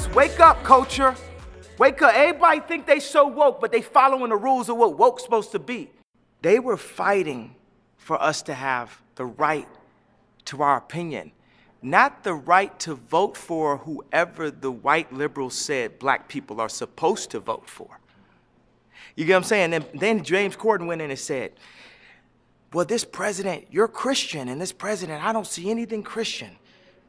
Wake up, Wake up, culture. Wake up. Everybody think they so woke, but they following the rules of what woke's supposed to be. They were fighting for us to have the right to our opinion, not the right to vote for whoever the white liberals said black people are supposed to vote for. You get what I'm saying? And then James Corden went in and said, well, this president, you're Christian, and this president, I don't see anything Christian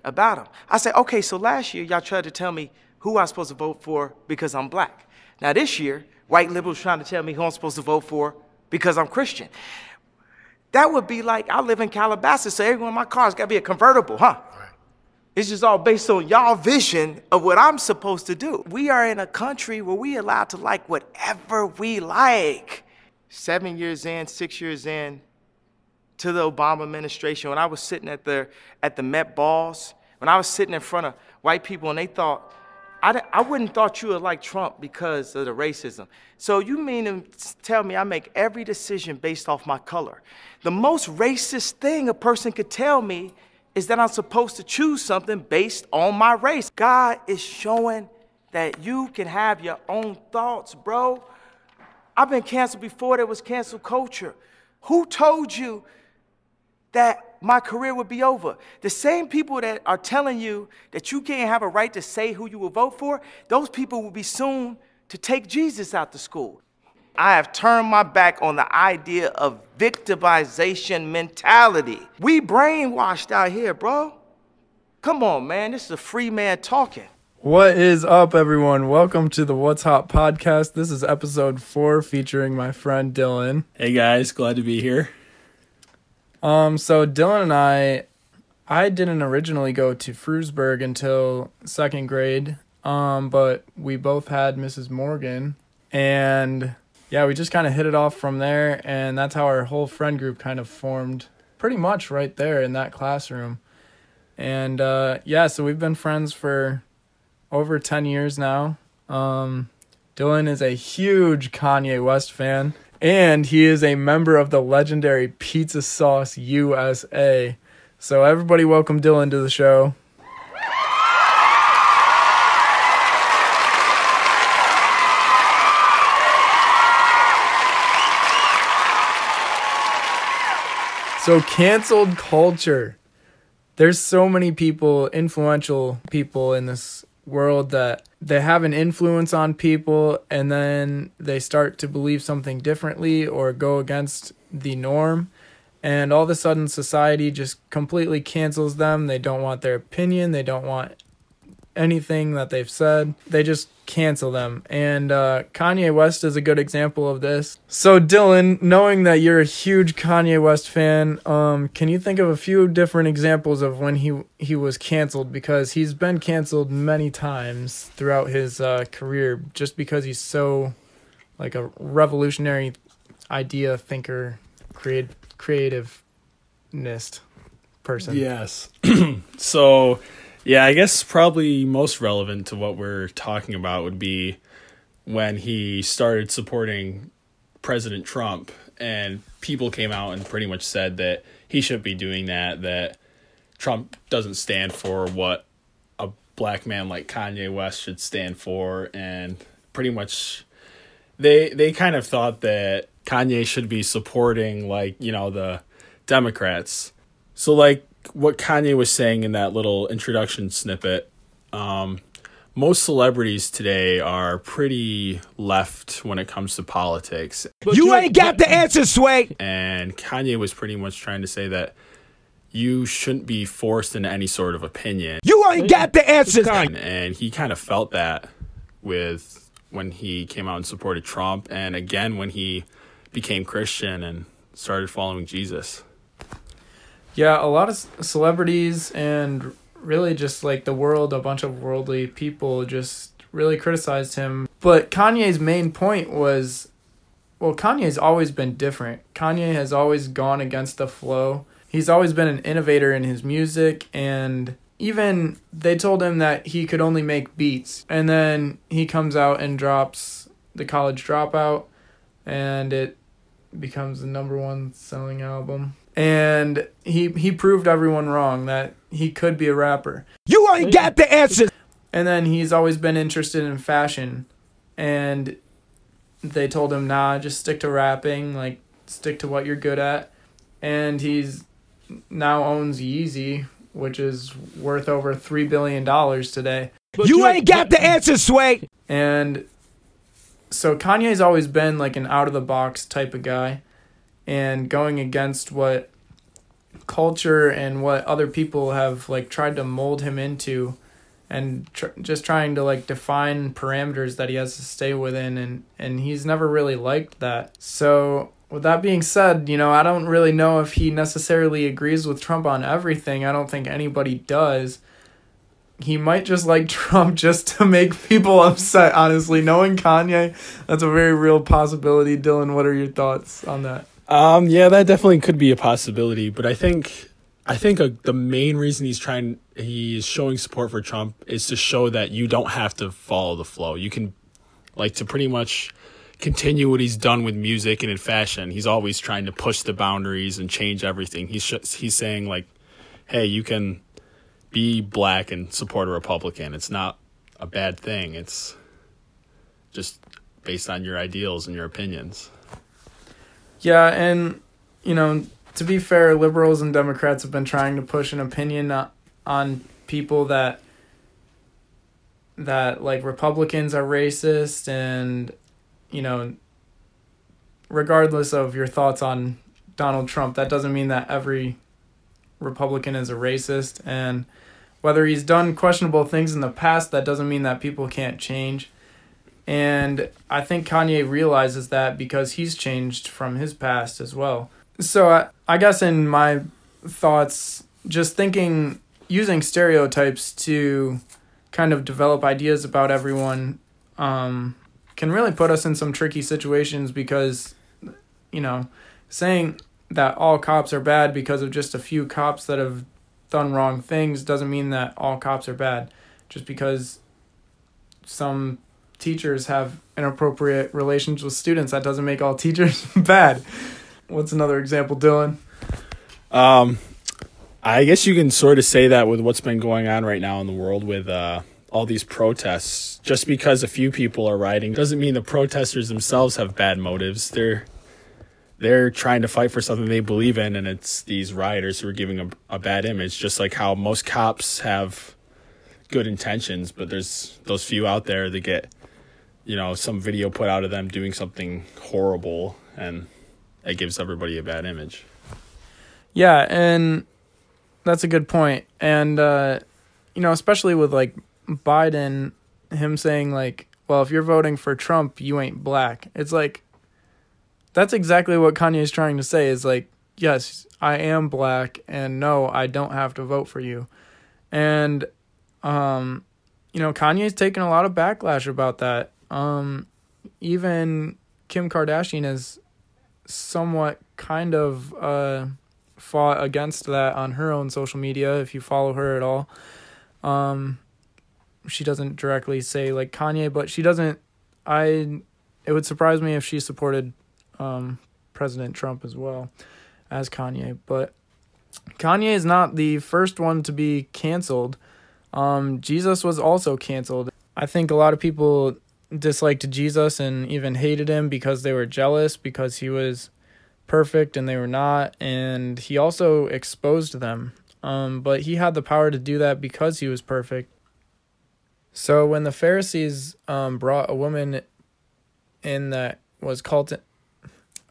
about him. I said, okay, so last year y'all tried to tell me who I'm supposed to vote for because I'm black. Now this year, white liberals trying to tell me who I'm supposed to vote for because I'm Christian. That would be like, I live in Calabasas, so everyone in my car's gotta be a convertible, huh? Right. It's just all based on y'all vision of what I'm supposed to do. We are in a country where we allowed to like whatever we like. Seven years in, six years in, to the Obama administration, when I was sitting at the, at the Met Balls, when I was sitting in front of white people and they thought, I, I wouldn't thought you would like Trump because of the racism. So you mean to tell me I make every decision based off my color? The most racist thing a person could tell me is that I'm supposed to choose something based on my race. God is showing that you can have your own thoughts, bro. I've been canceled before there was cancel culture. Who told you that my career would be over. The same people that are telling you that you can't have a right to say who you will vote for, those people will be soon to take Jesus out to school. I have turned my back on the idea of victimization mentality. We brainwashed out here, bro. Come on, man. This is a free man talking. What is up, everyone? Welcome to the What's Hot podcast. This is episode four featuring my friend Dylan. Hey guys, glad to be here. Um, so Dylan and I, I didn't originally go to Frewsburg until second grade. Um, but we both had Mrs. Morgan, and yeah, we just kind of hit it off from there, and that's how our whole friend group kind of formed, pretty much right there in that classroom. And uh, yeah, so we've been friends for over ten years now. Um, Dylan is a huge Kanye West fan and he is a member of the legendary Pizza Sauce USA. So everybody welcome Dylan to the show. So canceled culture. There's so many people, influential people in this world that they have an influence on people and then they start to believe something differently or go against the norm. And all of a sudden society just completely cancels them. They don't want their opinion. They don't want anything that they've said. They just cancel them. And uh, Kanye West is a good example of this. So, Dylan, knowing that you're a huge Kanye West fan, um, can you think of a few different examples of when he he was canceled? Because he's been canceled many times throughout his uh, career, just because he's so like a revolutionary idea thinker, create creativeness person. Yes. so yeah, I guess probably most relevant to what we're talking about would be when he started supporting President Trump and people came out and pretty much said that he shouldn't be doing that, that Trump doesn't stand for what a black man like Kanye West should stand for and pretty much they they kind of thought that Kanye should be supporting like, you know, the Democrats. So like what Kanye was saying in that little introduction snippet, um, most celebrities today are pretty left when it comes to politics. But you, you ain't got the answer, Sway. And Kanye was pretty much trying to say that you shouldn't be forced into any sort of opinion. You ain't got the answer. And he kind of felt that with when he came out and supported Trump, and again when he became Christian and started following Jesus. Yeah, a lot of celebrities and really just like the world, a bunch of worldly people just really criticized him. But Kanye's main point was well, Kanye's always been different. Kanye has always gone against the flow. He's always been an innovator in his music and even they told him that he could only make beats and then he comes out and drops the college dropout and it becomes the number one selling album and he he proved everyone wrong that he could be a rapper. You ain't got the answer. And then he's always been interested in fashion. And they told him, nah, just stick to rapping, like, stick to what you're good at. And he's now owns Yeezy, which is worth over $3 billion today. you ain't got the answer, Sway. And so Kanye's always been like an out of the box type of guy and going against what culture and what other people have like tried to mold him into and tr- just trying to like define parameters that he has to stay within and and he's never really liked that. So with that being said, you know, I don't really know if he necessarily agrees with Trump on everything. I don't think anybody does he might just like Trump just to make people upset, honestly. Knowing Kanye, that's a very real possibility. Dylan, what are your thoughts on that? Um, yeah, that definitely could be a possibility, but I think I think a, the main reason he's trying he's showing support for Trump is to show that you don't have to follow the flow. You can like to pretty much continue what he's done with music and in fashion. He's always trying to push the boundaries and change everything. He's he's saying like, "Hey, you can be black and support a Republican. It's not a bad thing. It's just based on your ideals and your opinions. Yeah, and you know, to be fair, liberals and Democrats have been trying to push an opinion uh, on people that that like Republicans are racist and you know regardless of your thoughts on Donald Trump, that doesn't mean that every Republican is a racist and whether he's done questionable things in the past, that doesn't mean that people can't change. And I think Kanye realizes that because he's changed from his past as well. So I, I guess in my thoughts, just thinking, using stereotypes to kind of develop ideas about everyone um, can really put us in some tricky situations because, you know, saying that all cops are bad because of just a few cops that have done wrong things doesn't mean that all cops are bad. Just because some teachers have inappropriate relations with students, that doesn't make all teachers bad. What's another example, Dylan? Um, I guess you can sort of say that with what's been going on right now in the world with uh, all these protests. Just because a few people are rioting doesn't mean the protesters themselves have bad motives. They're they're trying to fight for something they believe in, and it's these rioters who are giving a, a bad image, just like how most cops have good intentions, but there's those few out there that get, you know, some video put out of them doing something horrible, and it gives everybody a bad image. Yeah, and that's a good point. And, uh, you know, especially with like Biden, him saying, like, well, if you're voting for Trump, you ain't black. It's like, that's exactly what Kanye is trying to say is like, yes, I am black and no, I don't have to vote for you. And um you know, Kanye's taken a lot of backlash about that. Um even Kim Kardashian has somewhat kind of uh fought against that on her own social media if you follow her at all. Um she doesn't directly say like Kanye, but she doesn't I it would surprise me if she supported um, President Trump as well as Kanye. But Kanye is not the first one to be canceled. Um, Jesus was also canceled. I think a lot of people disliked Jesus and even hated him because they were jealous because he was perfect and they were not. And he also exposed them. Um, but he had the power to do that because he was perfect. So when the Pharisees um, brought a woman in that was called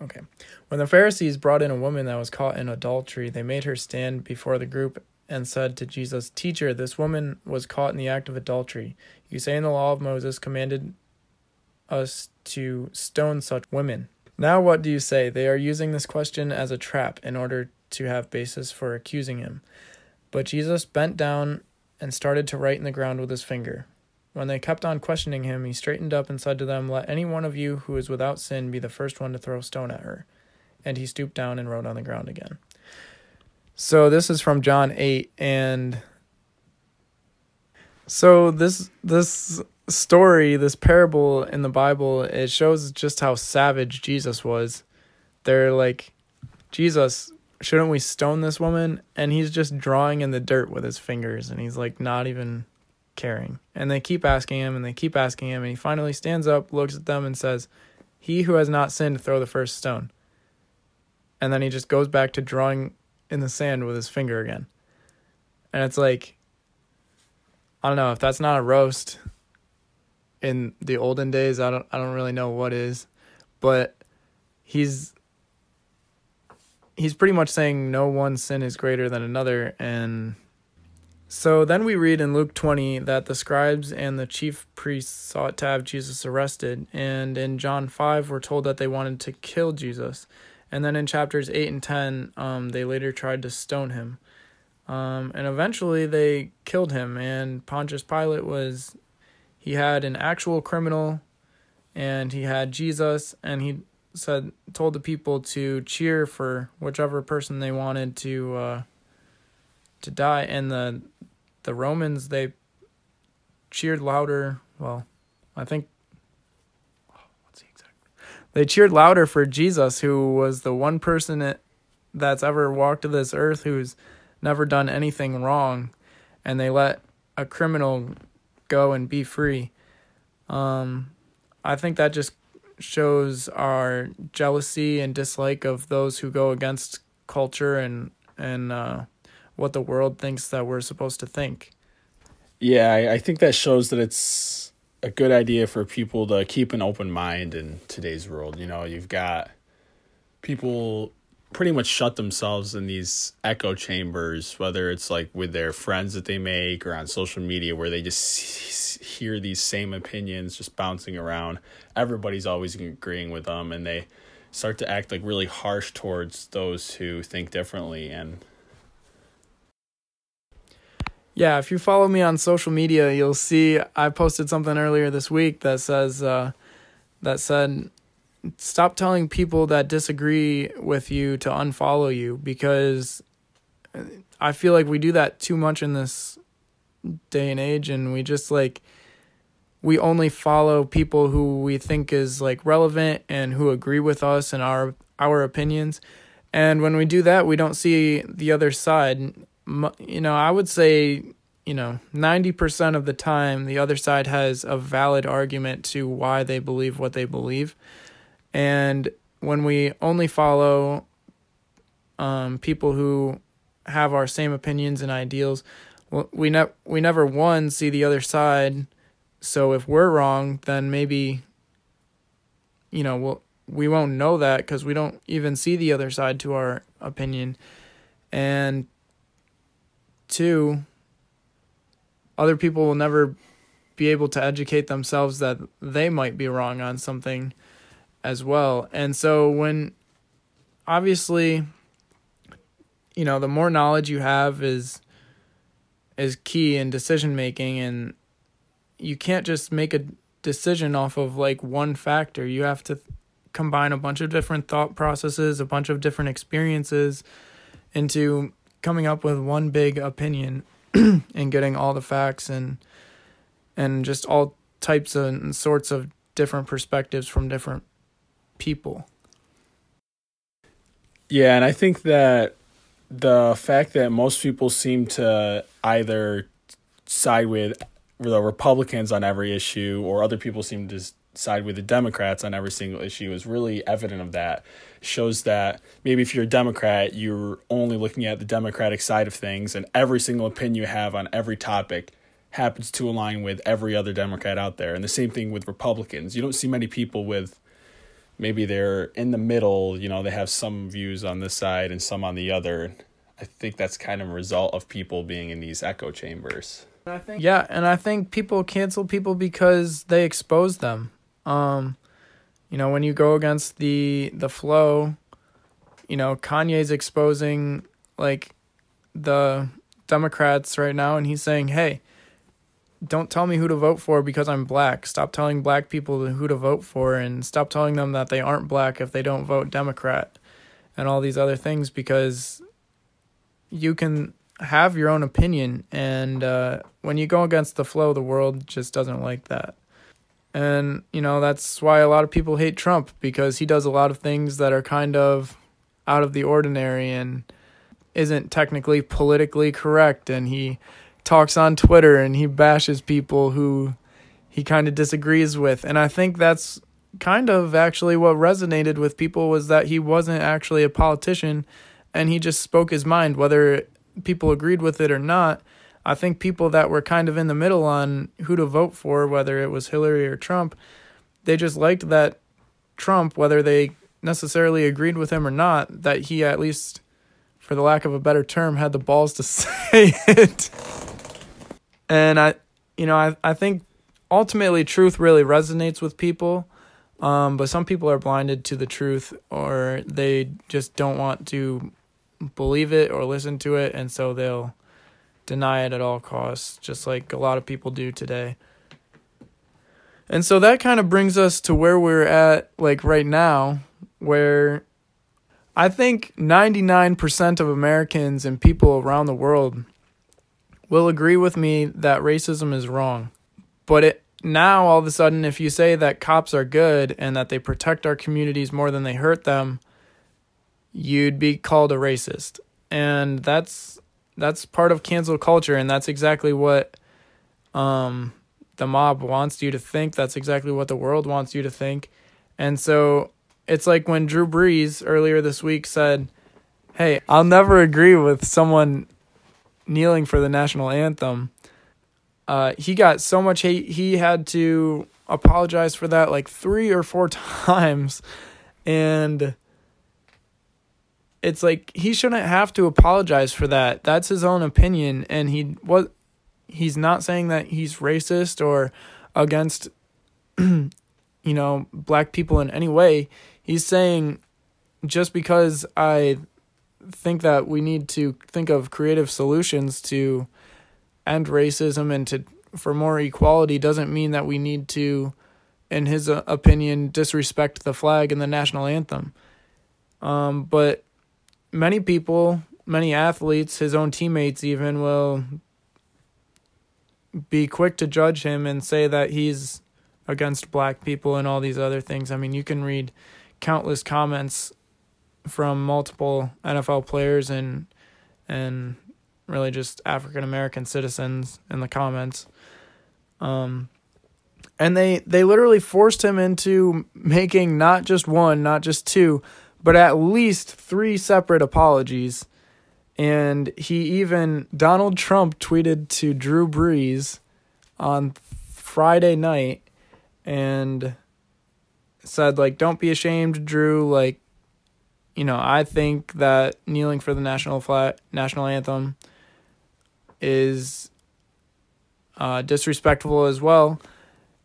Okay. When the Pharisees brought in a woman that was caught in adultery, they made her stand before the group and said to Jesus, Teacher, this woman was caught in the act of adultery. You say in the law of Moses commanded us to stone such women. Now what do you say? They are using this question as a trap in order to have basis for accusing him. But Jesus bent down and started to write in the ground with his finger. When they kept on questioning him, he straightened up and said to them, Let any one of you who is without sin be the first one to throw a stone at her. And he stooped down and wrote on the ground again. So this is from John 8 and so this this story, this parable in the Bible, it shows just how savage Jesus was. They're like, Jesus, shouldn't we stone this woman? And he's just drawing in the dirt with his fingers and he's like not even caring. And they keep asking him and they keep asking him. And he finally stands up, looks at them, and says, He who has not sinned, throw the first stone. And then he just goes back to drawing in the sand with his finger again. And it's like, I don't know if that's not a roast in the olden days. I don't I don't really know what is, but he's he's pretty much saying no one sin is greater than another. And so then we read in Luke 20 that the scribes and the chief priests sought to have Jesus arrested. And in John 5 we're told that they wanted to kill Jesus. And then in chapters 8 and 10 um, they later tried to stone him. Um, and eventually they killed him. And Pontius Pilate was he had an actual criminal and he had Jesus and he said told the people to cheer for whichever person they wanted to uh, to die, and the the Romans they cheered louder. Well, I think what's the exact? They cheered louder for Jesus, who was the one person that's ever walked this earth who's never done anything wrong, and they let a criminal go and be free. Um, I think that just shows our jealousy and dislike of those who go against culture and and uh, what the world thinks that we're supposed to think. Yeah, I, I think that shows that it's a good idea for people to keep an open mind in today's world. You know, you've got people pretty much shut themselves in these echo chambers, whether it's like with their friends that they make or on social media, where they just hear these same opinions just bouncing around. Everybody's always agreeing with them, and they start to act like really harsh towards those who think differently. And yeah, if you follow me on social media, you'll see I posted something earlier this week that says uh, that said stop telling people that disagree with you to unfollow you because I feel like we do that too much in this day and age and we just like we only follow people who we think is like relevant and who agree with us and our our opinions. And when we do that we don't see the other side. You know i would say you know 90% of the time the other side has a valid argument to why they believe what they believe and when we only follow um, people who have our same opinions and ideals, we ne- we never one see the other side. So if we're wrong, then maybe you know we'll, we won't know that because we don't even see the other side to our opinion. And two, other people will never be able to educate themselves that they might be wrong on something as well. And so when obviously you know, the more knowledge you have is is key in decision making and you can't just make a decision off of like one factor. You have to combine a bunch of different thought processes, a bunch of different experiences into coming up with one big opinion and getting all the facts and and just all types and sorts of different perspectives from different people. Yeah, and I think that the fact that most people seem to either side with the Republicans on every issue or other people seem to side with the Democrats on every single issue is really evident of that. Shows that maybe if you're a Democrat, you're only looking at the Democratic side of things, and every single opinion you have on every topic happens to align with every other Democrat out there. And the same thing with Republicans. You don't see many people with maybe they're in the middle, you know, they have some views on this side and some on the other. I think that's kind of a result of people being in these echo chambers. I think Yeah, and I think people cancel people because they expose them. Um you know, when you go against the the flow, you know, Kanye's exposing like the Democrats right now and he's saying, "Hey, don't tell me who to vote for because I'm black. Stop telling black people who to vote for and stop telling them that they aren't black if they don't vote Democrat and all these other things because you can have your own opinion and uh, when you go against the flow the world just doesn't like that and you know that's why a lot of people hate trump because he does a lot of things that are kind of out of the ordinary and isn't technically politically correct and he talks on Twitter and he bashes people who he kind of disagrees with. And I think that's kind of actually what resonated with people was that he wasn't actually a politician and he just spoke his mind whether people agreed with it or not. I think people that were kind of in the middle on who to vote for, whether it was Hillary or Trump, they just liked that Trump, whether they necessarily agreed with him or not, that he at least, for the lack of a better term, had the balls to say it. And I, you know, I, I think ultimately truth really resonates with people. Um, but some people are blinded to the truth or they just don't want to believe it or listen to it. And so they'll deny it at all costs, just like a lot of people do today. And so that kind of brings us to where we're at, like right now, where I think 99% of Americans and people around the world will agree with me that racism is wrong. But it now all of a sudden if you say that cops are good and that they protect our communities more than they hurt them, you'd be called a racist. And that's that's part of cancel culture and that's exactly what um the mob wants you to think. That's exactly what the world wants you to think. And so it's like when Drew Brees earlier this week said, Hey, I'll never agree with someone kneeling for the national anthem. Uh, he got so much hate, he had to apologize for that like three or four times. And it's like he shouldn't have to apologize for that. That's his own opinion. And he what he's not saying that he's racist or against you know black people in any way he's saying just because i think that we need to think of creative solutions to end racism and to for more equality doesn't mean that we need to in his uh, opinion disrespect the flag and the national anthem um, but many people many athletes his own teammates even will be quick to judge him and say that he's against black people and all these other things. I mean, you can read countless comments from multiple NFL players and and really just African American citizens in the comments. Um and they they literally forced him into making not just one, not just two, but at least three separate apologies and he even, Donald Trump tweeted to Drew Brees on Friday night and said, like, don't be ashamed, Drew. Like, you know, I think that kneeling for the national flag, national anthem is uh, disrespectful as well.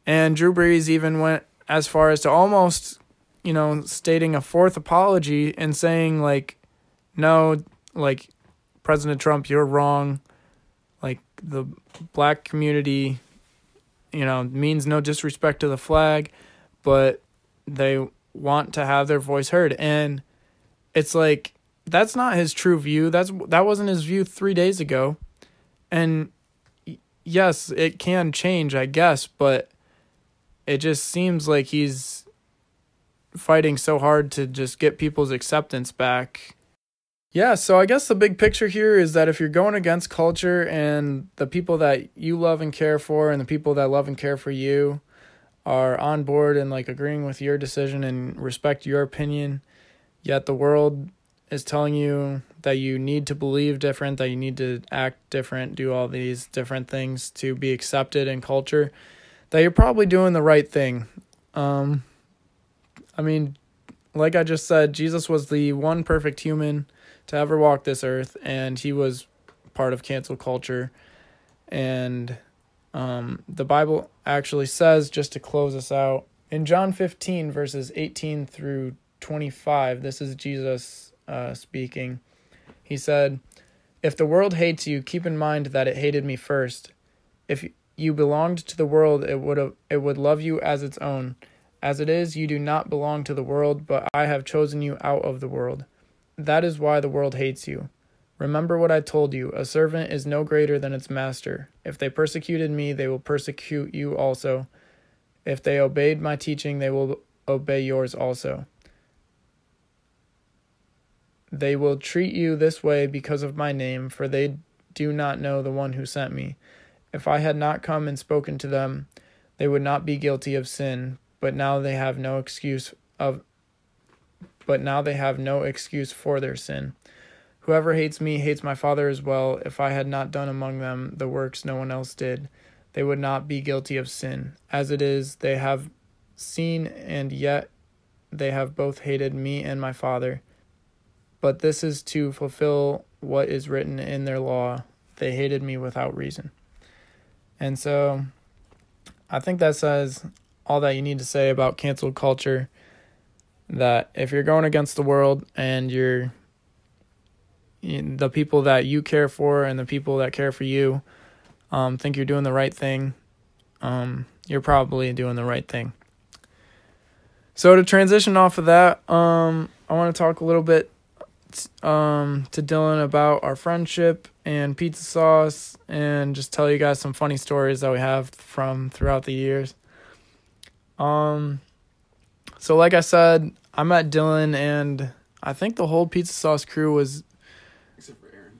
And Drew Brees even went as far as to almost, you know, stating a fourth apology and saying, like, no, like, President Trump, you're wrong. Like the black community, you know, means no disrespect to the flag, but they want to have their voice heard. And it's like that's not his true view. That's that wasn't his view 3 days ago. And yes, it can change, I guess, but it just seems like he's fighting so hard to just get people's acceptance back yeah, so I guess the big picture here is that if you're going against culture and the people that you love and care for and the people that love and care for you are on board and like agreeing with your decision and respect your opinion, yet the world is telling you that you need to believe different, that you need to act different, do all these different things to be accepted in culture, that you're probably doing the right thing. Um I mean, like I just said, Jesus was the one perfect human to ever walk this earth, and he was part of cancel culture. And um, the Bible actually says, just to close us out, in John 15, verses 18 through 25, this is Jesus uh, speaking. He said, If the world hates you, keep in mind that it hated me first. If you belonged to the world, it would it would love you as its own. As it is, you do not belong to the world, but I have chosen you out of the world. That is why the world hates you. Remember what I told you a servant is no greater than its master. If they persecuted me, they will persecute you also. If they obeyed my teaching, they will obey yours also. They will treat you this way because of my name, for they do not know the one who sent me. If I had not come and spoken to them, they would not be guilty of sin, but now they have no excuse of but now they have no excuse for their sin. Whoever hates me hates my Father as well. If I had not done among them the works no one else did, they would not be guilty of sin. As it is, they have seen, and yet they have both hated me and my Father. But this is to fulfill what is written in their law they hated me without reason. And so I think that says all that you need to say about cancel culture. That if you're going against the world and you're the people that you care for and the people that care for you um, think you're doing the right thing, um, you're probably doing the right thing. So to transition off of that, um, I want to talk a little bit um, to Dylan about our friendship and pizza sauce, and just tell you guys some funny stories that we have from throughout the years. Um, so like I said, I met Dylan, and I think the whole pizza sauce crew was Except for Aaron.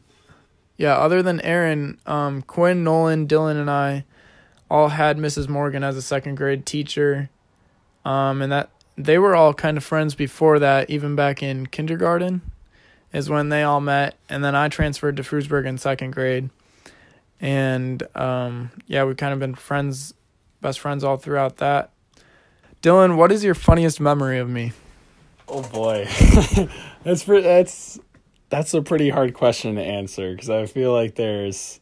yeah, other than Aaron, um, Quinn, Nolan, Dylan, and I all had Mrs. Morgan as a second grade teacher. Um, and that they were all kind of friends before that, even back in kindergarten, is when they all met. And then I transferred to Frewsburg in second grade. And um, yeah, we've kind of been friends, best friends all throughout that. Dylan, what is your funniest memory of me? Oh boy, that's that's that's a pretty hard question to answer because I feel like there's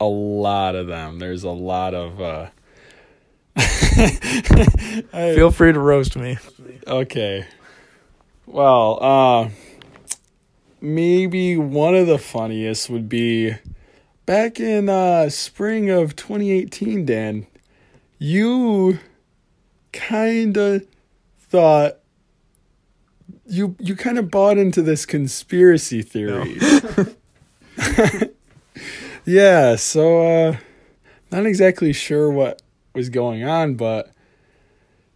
a lot of them. There's a lot of. uh I- Feel free to roast me. Okay. Well, uh maybe one of the funniest would be back in uh spring of 2018, Dan. You kind of thought you you kind of bought into this conspiracy theory. yeah, so uh not exactly sure what was going on, but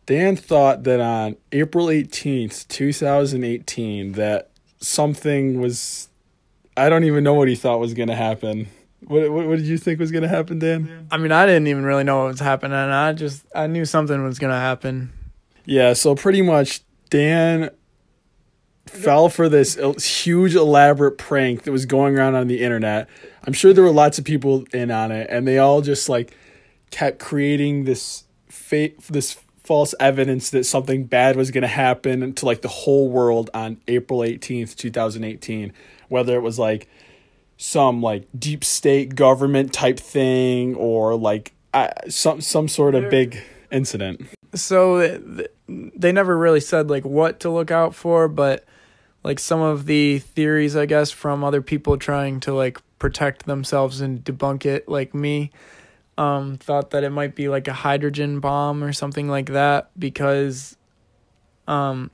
Dan thought that on April 18th, 2018, that something was. I don't even know what he thought was going to happen. What, what, what did you think was going to happen, Dan? I mean, I didn't even really know what was happening. I just I knew something was gonna happen. Yeah, so pretty much Dan fell for this huge elaborate prank that was going around on the internet. I'm sure there were lots of people in on it and they all just like kept creating this fake this false evidence that something bad was going to happen to like the whole world on April 18th, 2018, whether it was like some like deep state government type thing or like uh, some some sort of big incident. so th- they never really said like what to look out for but like some of the theories i guess from other people trying to like protect themselves and debunk it like me um thought that it might be like a hydrogen bomb or something like that because um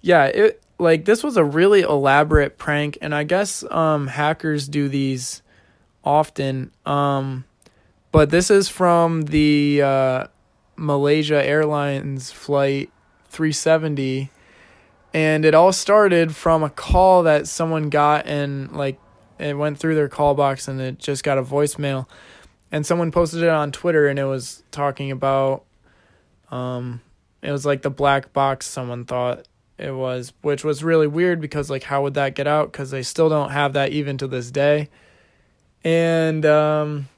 yeah it like this was a really elaborate prank and i guess um hackers do these often um but this is from the uh Malaysia Airlines flight 370 and it all started from a call that someone got and like it went through their call box and it just got a voicemail and someone posted it on Twitter and it was talking about um it was like the black box someone thought it was which was really weird because like how would that get out? Cuz they still don't have that even to this day. And um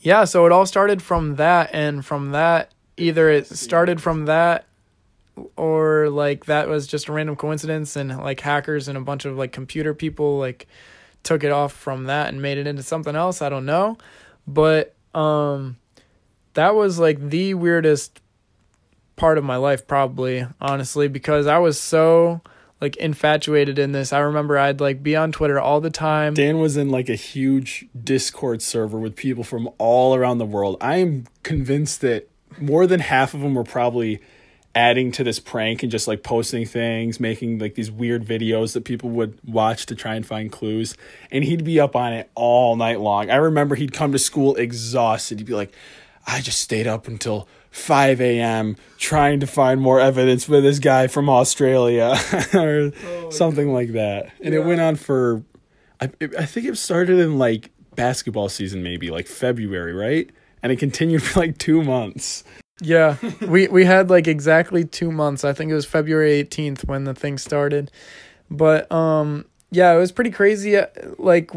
yeah, so it all started from that, and from that, either it started from that, or like that was just a random coincidence, and like hackers and a bunch of like computer people like took it off from that and made it into something else. I don't know, but um, that was like the weirdest part of my life, probably honestly, because I was so like infatuated in this. I remember I'd like be on Twitter all the time. Dan was in like a huge Discord server with people from all around the world. I am convinced that more than half of them were probably adding to this prank and just like posting things, making like these weird videos that people would watch to try and find clues. And he'd be up on it all night long. I remember he'd come to school exhausted. He'd be like, I just stayed up until 5 a.m. trying to find more evidence with this guy from Australia or oh, something like that. And it went on for I I think it started in like basketball season, maybe like February, right? And it continued for like two months. Yeah, we we had like exactly two months. I think it was February eighteenth when the thing started, but um, yeah, it was pretty crazy. uh, Like,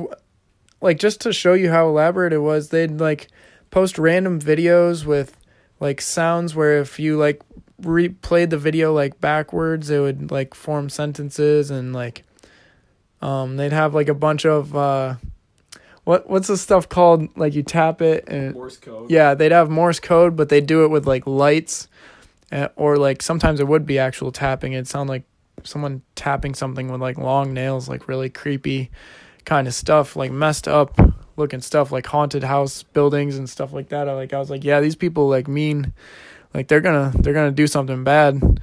like just to show you how elaborate it was, they'd like post random videos with like sounds where if you like replayed the video like backwards, it would like form sentences and like, um, they'd have like a bunch of uh, what what's the stuff called? Like you tap it and Morse code. yeah, they'd have Morse code, but they do it with like lights, uh, or like sometimes it would be actual tapping. It'd sound like someone tapping something with like long nails, like really creepy kind of stuff, like messed up looking stuff, like haunted house buildings and stuff like that. I like I was like, yeah, these people like mean, like they're gonna they're gonna do something bad,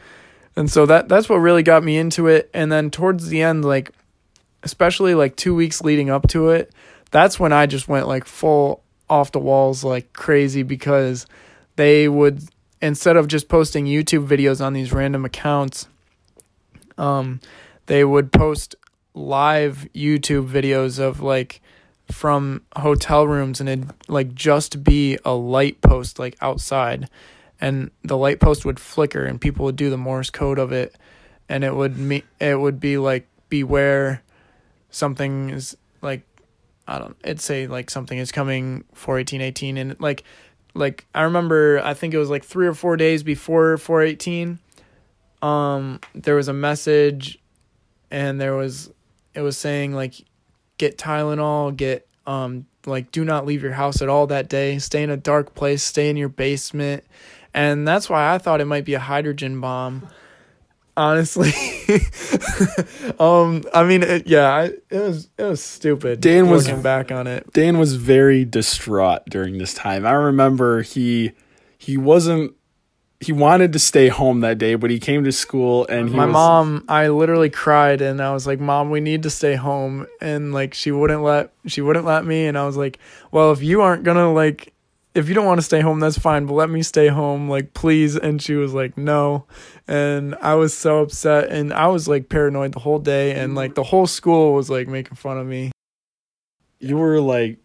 and so that that's what really got me into it. And then towards the end, like especially like two weeks leading up to it, that's when I just went like full off the walls like crazy because they would instead of just posting YouTube videos on these random accounts, um, they would post live YouTube videos of like from hotel rooms and it'd like just be a light post like outside. And the light post would flicker and people would do the Morse code of it. And it would me it would be like beware something is like I don't it'd say like something is coming for eighteen eighteen and like like I remember I think it was like three or four days before four eighteen um there was a message and there was it was saying like get Tylenol, get um like do not leave your house at all that day, stay in a dark place, stay in your basement. And that's why I thought it might be a hydrogen bomb. Honestly. um I mean it, yeah, I, it was it was stupid. Dan was- looking back on it. Dan was very distraught during this time. I remember he he wasn't he wanted to stay home that day, but he came to school and he My was, mom, I literally cried and I was like, "Mom, we need to stay home." And like she wouldn't let she wouldn't let me and I was like, "Well, if you aren't to like if you don't want to stay home, that's fine, but let me stay home, like please." And she was like, "No." And I was so upset and I was like paranoid the whole day and like the whole school was like making fun of me. you were like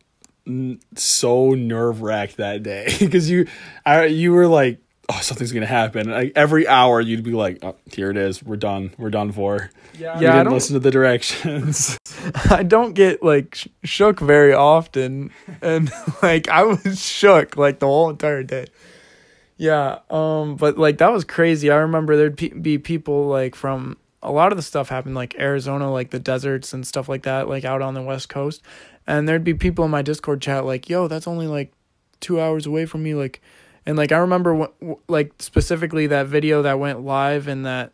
n- so nerve wracked that day because you I you were like oh something's gonna happen like every hour you'd be like oh, here it is we're done we're done for Yeah, you I didn't don't listen to the directions I don't get like sh- shook very often, and like I was shook like the whole entire day. Yeah, um, but like that was crazy. I remember there'd pe- be people like from a lot of the stuff happened like Arizona, like the deserts and stuff like that, like out on the west coast, and there'd be people in my Discord chat like, "Yo, that's only like two hours away from me," like, and like I remember wh- w- like specifically that video that went live in that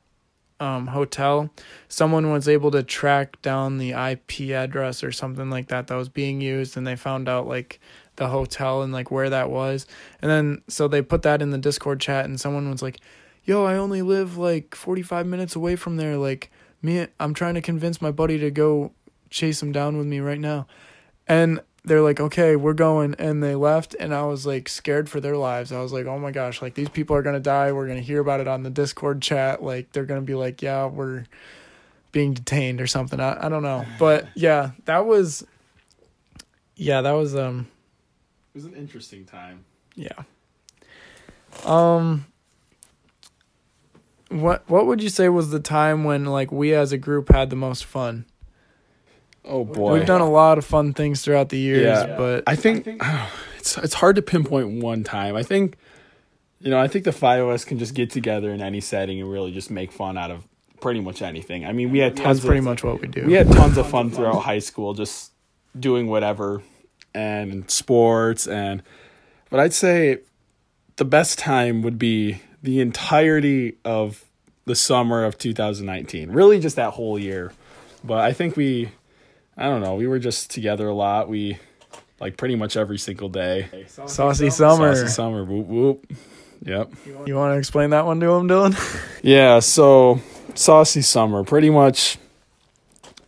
um hotel someone was able to track down the IP address or something like that that was being used and they found out like the hotel and like where that was. And then so they put that in the discord chat and someone was like yo i only live like 45 minutes away from there. Like me i'm trying to convince my buddy to go chase him down with me right now. And they're like okay we're going and they left and i was like scared for their lives. I was like oh my gosh like these people are gonna die. We're gonna hear about it on the discord chat. Like they're gonna be like yeah we're being detained or something. I, I don't know. But yeah that was yeah that was um it was an interesting time. yeah. Um what what would you say was the time when like we as a group had the most fun oh boy we've done a lot of fun things throughout the years Yeah. but I think it's it's hard to pinpoint one time. I think you know, I think the five of us can just get together in any setting and really just make fun out of pretty much anything. I mean, we had tons that's pretty of, much what we do we had tons of fun throughout high school just doing whatever and sports and but I'd say the best time would be the entirety of the summer of 2019. Really just that whole year. But I think we I don't know, we were just together a lot. We like pretty much every single day. saucy summer Saucy summer, whoop whoop. Yep. you want to explain that one to him dylan Yeah, so saucy summer, pretty much.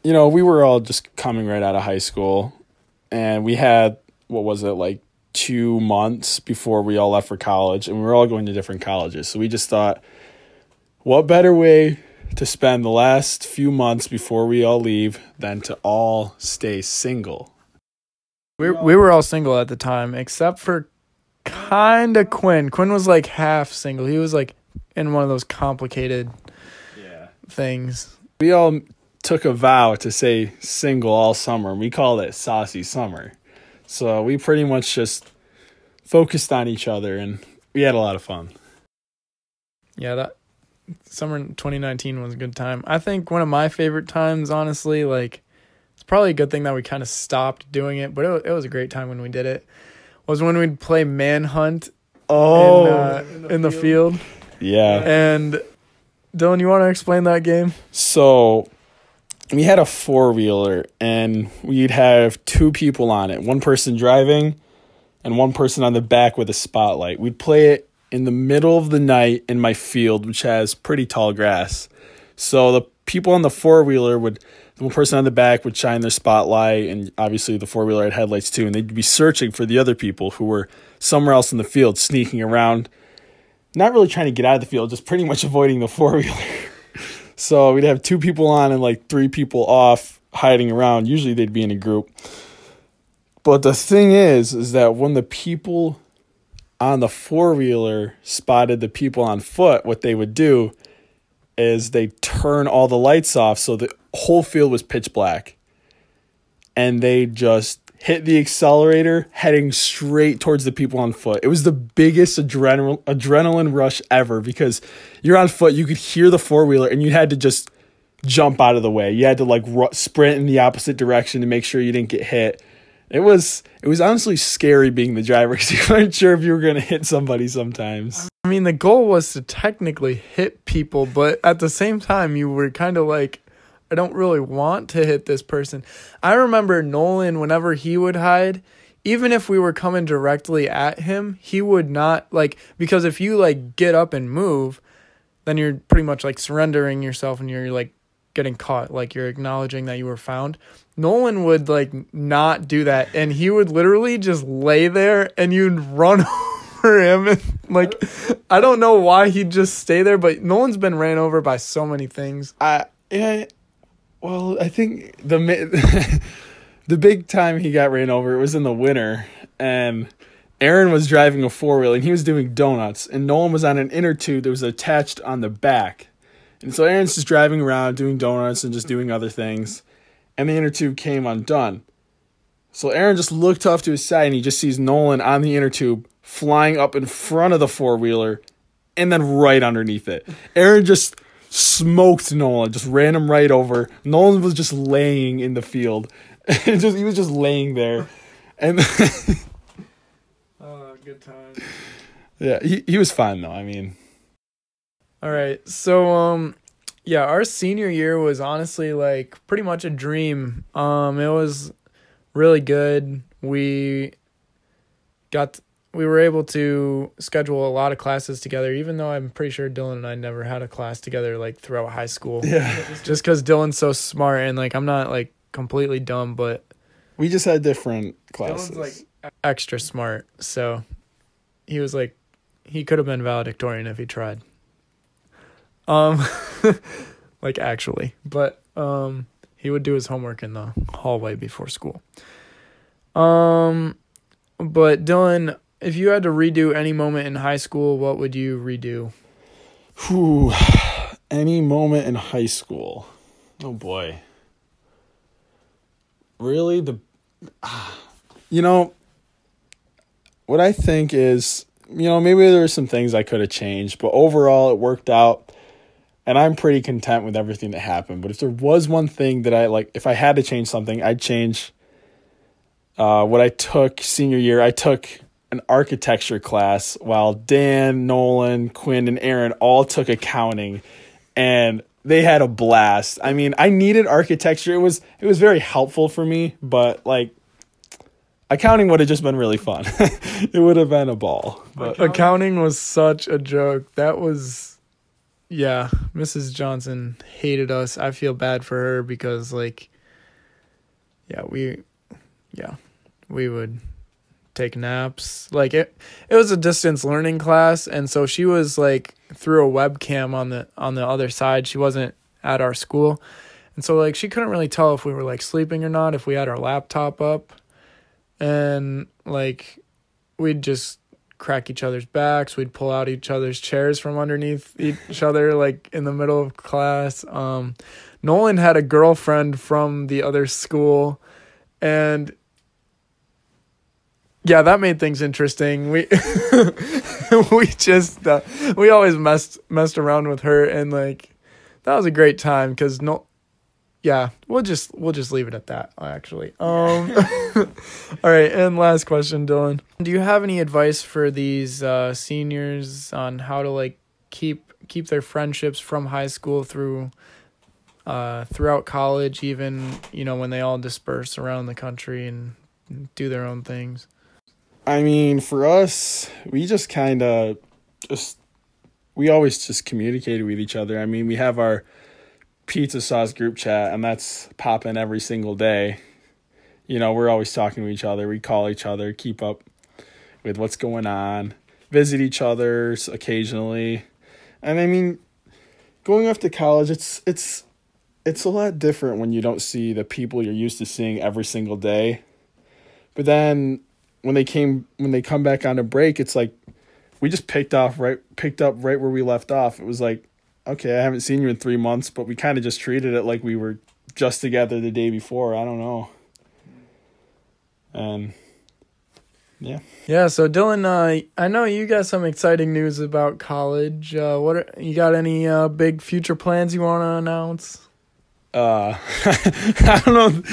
You know, we were all just coming right out of high school, and we had what was it like two months before we all left for college, and we were all going to different colleges. So we just thought, what better way to spend the last few months before we all leave than to all stay single. We we were all single at the time, except for kind of Quinn. Quinn was like half single. He was like in one of those complicated Yeah. things. We all took a vow to say single all summer. and We called it saucy summer. So we pretty much just focused on each other and we had a lot of fun. Yeah, that summer in 2019 was a good time. I think one of my favorite times, honestly, like it's probably a good thing that we kind of stopped doing it, but it was, it was a great time when we did it. Was when we'd play manhunt Oh, in, uh, in, the, field. yeah. And Dylan, you want to explain that game? So we had a four wheeler and we'd have two people on it one person driving and one person on the back with a spotlight. We'd play it in the middle of the night in my field, which has pretty tall grass. So the people on the four wheeler would, the one person on the back would shine their spotlight, and obviously the four wheeler had headlights too, and they'd be searching for the other people who were somewhere else in the field, sneaking around, not really trying to get out of the field, just pretty much avoiding the four wheeler. So we'd have two people on and like three people off hiding around. Usually they'd be in a group. But the thing is, is that when the people on the four wheeler spotted the people on foot, what they would do is they turn all the lights off so the whole field was pitch black. And they just hit the accelerator heading straight towards the people on foot. It was the biggest adrenal- adrenaline rush ever because you're on foot, you could hear the four wheeler, and you had to just jump out of the way. You had to like ru- sprint in the opposite direction to make sure you didn't get hit. It was it was honestly scary being the driver because you weren't sure if you were going to hit somebody sometimes. I mean, the goal was to technically hit people, but at the same time, you were kind of like, I don't really want to hit this person. I remember Nolan, whenever he would hide, even if we were coming directly at him, he would not like, because if you like get up and move, then you're pretty much like surrendering yourself and you're like getting caught, like you're acknowledging that you were found. Nolan would like not do that, and he would literally just lay there, and you'd run over him, and like I don't know why he'd just stay there, but Nolan's been ran over by so many things. I yeah, well, I think the the big time he got ran over it was in the winter, and Aaron was driving a four wheel and he was doing donuts, and Nolan was on an inner tube that was attached on the back, and so Aaron's just driving around doing donuts and just doing other things, and the inner tube came undone. So Aaron just looked off to his side and he just sees Nolan on the inner tube flying up in front of the four wheeler and then right underneath it. Aaron just smoked Nolan, just ran him right over. Nolan was just laying in the field. Just he was just laying there. And Oh, good time. yeah, he, he was fine though. I mean, All right. So um yeah, our senior year was honestly like pretty much a dream. Um it was really good. We got we were able to schedule a lot of classes together even though I'm pretty sure Dylan and I never had a class together like throughout high school. yeah, Just cuz Dylan's so smart and like I'm not like completely dumb but we just had different classes. Dylan's like extra smart. So he was like he could have been valedictorian if he tried. Um like actually, but um he would do his homework in the hallway before school. Um but Dylan, if you had to redo any moment in high school, what would you redo? Whew, any moment in high school. Oh boy. Really the you know what I think is you know maybe there's some things I could have changed, but overall it worked out and I'm pretty content with everything that happened. But if there was one thing that I like if I had to change something, I'd change uh, what I took senior year. I took an architecture class while Dan, Nolan, Quinn, and Aaron all took accounting and they had a blast. I mean, I needed architecture. It was it was very helpful for me, but like accounting would have just been really fun. it would have been a ball. But Accounting was such a joke. That was yeah, Mrs. Johnson hated us. I feel bad for her because like yeah, we yeah, we would take naps. Like it it was a distance learning class and so she was like through a webcam on the on the other side. She wasn't at our school. And so like she couldn't really tell if we were like sleeping or not if we had our laptop up. And like we'd just crack each other's backs, we'd pull out each other's chairs from underneath each other like in the middle of class. Um Nolan had a girlfriend from the other school and yeah, that made things interesting. We we just uh, we always messed messed around with her and like that was a great time cuz no yeah, we'll just we'll just leave it at that actually. Um All right, and last question, Dylan. Do you have any advice for these uh seniors on how to like keep keep their friendships from high school through uh throughout college even, you know, when they all disperse around the country and do their own things? I mean, for us, we just kind of just we always just communicated with each other. I mean, we have our pizza sauce group chat, and that's popping every single day. You know, we're always talking to each other. We call each other, keep up with what's going on, visit each other occasionally, and I mean, going off to college, it's it's it's a lot different when you don't see the people you're used to seeing every single day. But then when they came when they come back on a break, it's like we just picked off right picked up right where we left off. It was like, okay, I haven't seen you in three months, but we kind of just treated it like we were just together the day before. I don't know. And yeah. Yeah, so Dylan, uh, I know you got some exciting news about college. Uh, what are, you got? Any uh, big future plans you want to announce? Uh, I don't know.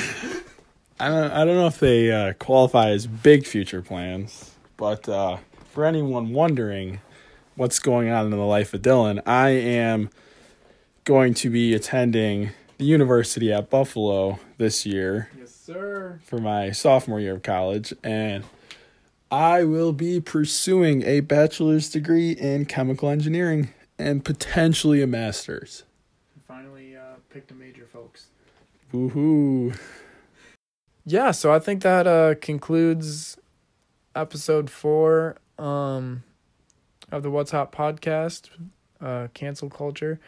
I don't I don't know if they uh, qualify as big future plans, but uh, for anyone wondering what's going on in the life of Dylan, I am going to be attending the university at Buffalo this year. Yes, sir. For my sophomore year of college, and I will be pursuing a bachelor's degree in chemical engineering and potentially a master's. Finally, uh, picked a major, folks. Woohoo! yeah, so I think that uh, concludes episode four um, of the What's Hot podcast, uh, cancel culture.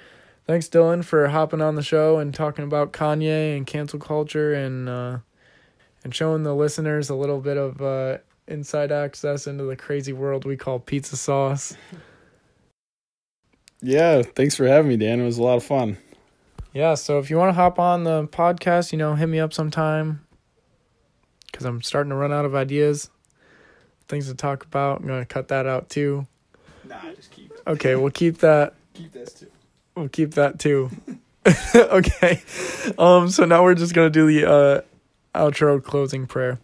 Thanks, Dylan, for hopping on the show and talking about Kanye and cancel culture and uh, and showing the listeners a little bit of uh, inside access into the crazy world we call pizza sauce. Yeah, thanks for having me, Dan. It was a lot of fun. Yeah, so if you want to hop on the podcast, you know, hit me up sometime because I'm starting to run out of ideas, things to talk about. I'm gonna cut that out too. Nah, just keep it. Okay, we'll keep that. Keep this too. We'll keep that too. okay. Um. So now we're just gonna do the uh, outro closing prayer.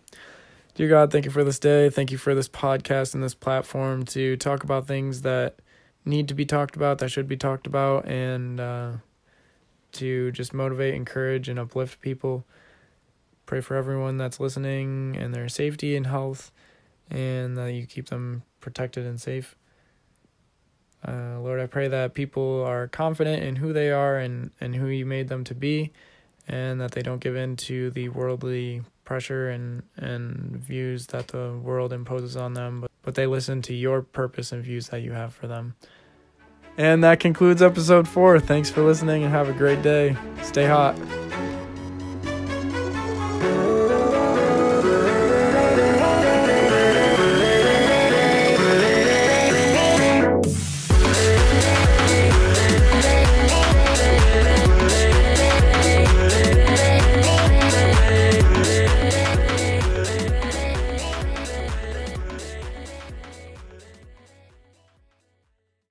Dear God, thank you for this day. Thank you for this podcast and this platform to talk about things that need to be talked about, that should be talked about, and uh, to just motivate, encourage, and uplift people. Pray for everyone that's listening and their safety and health, and that you keep them protected and safe. Uh, Lord, I pray that people are confident in who they are and, and who you made them to be, and that they don't give in to the worldly pressure and, and views that the world imposes on them, but, but they listen to your purpose and views that you have for them. And that concludes episode four. Thanks for listening and have a great day. Stay hot.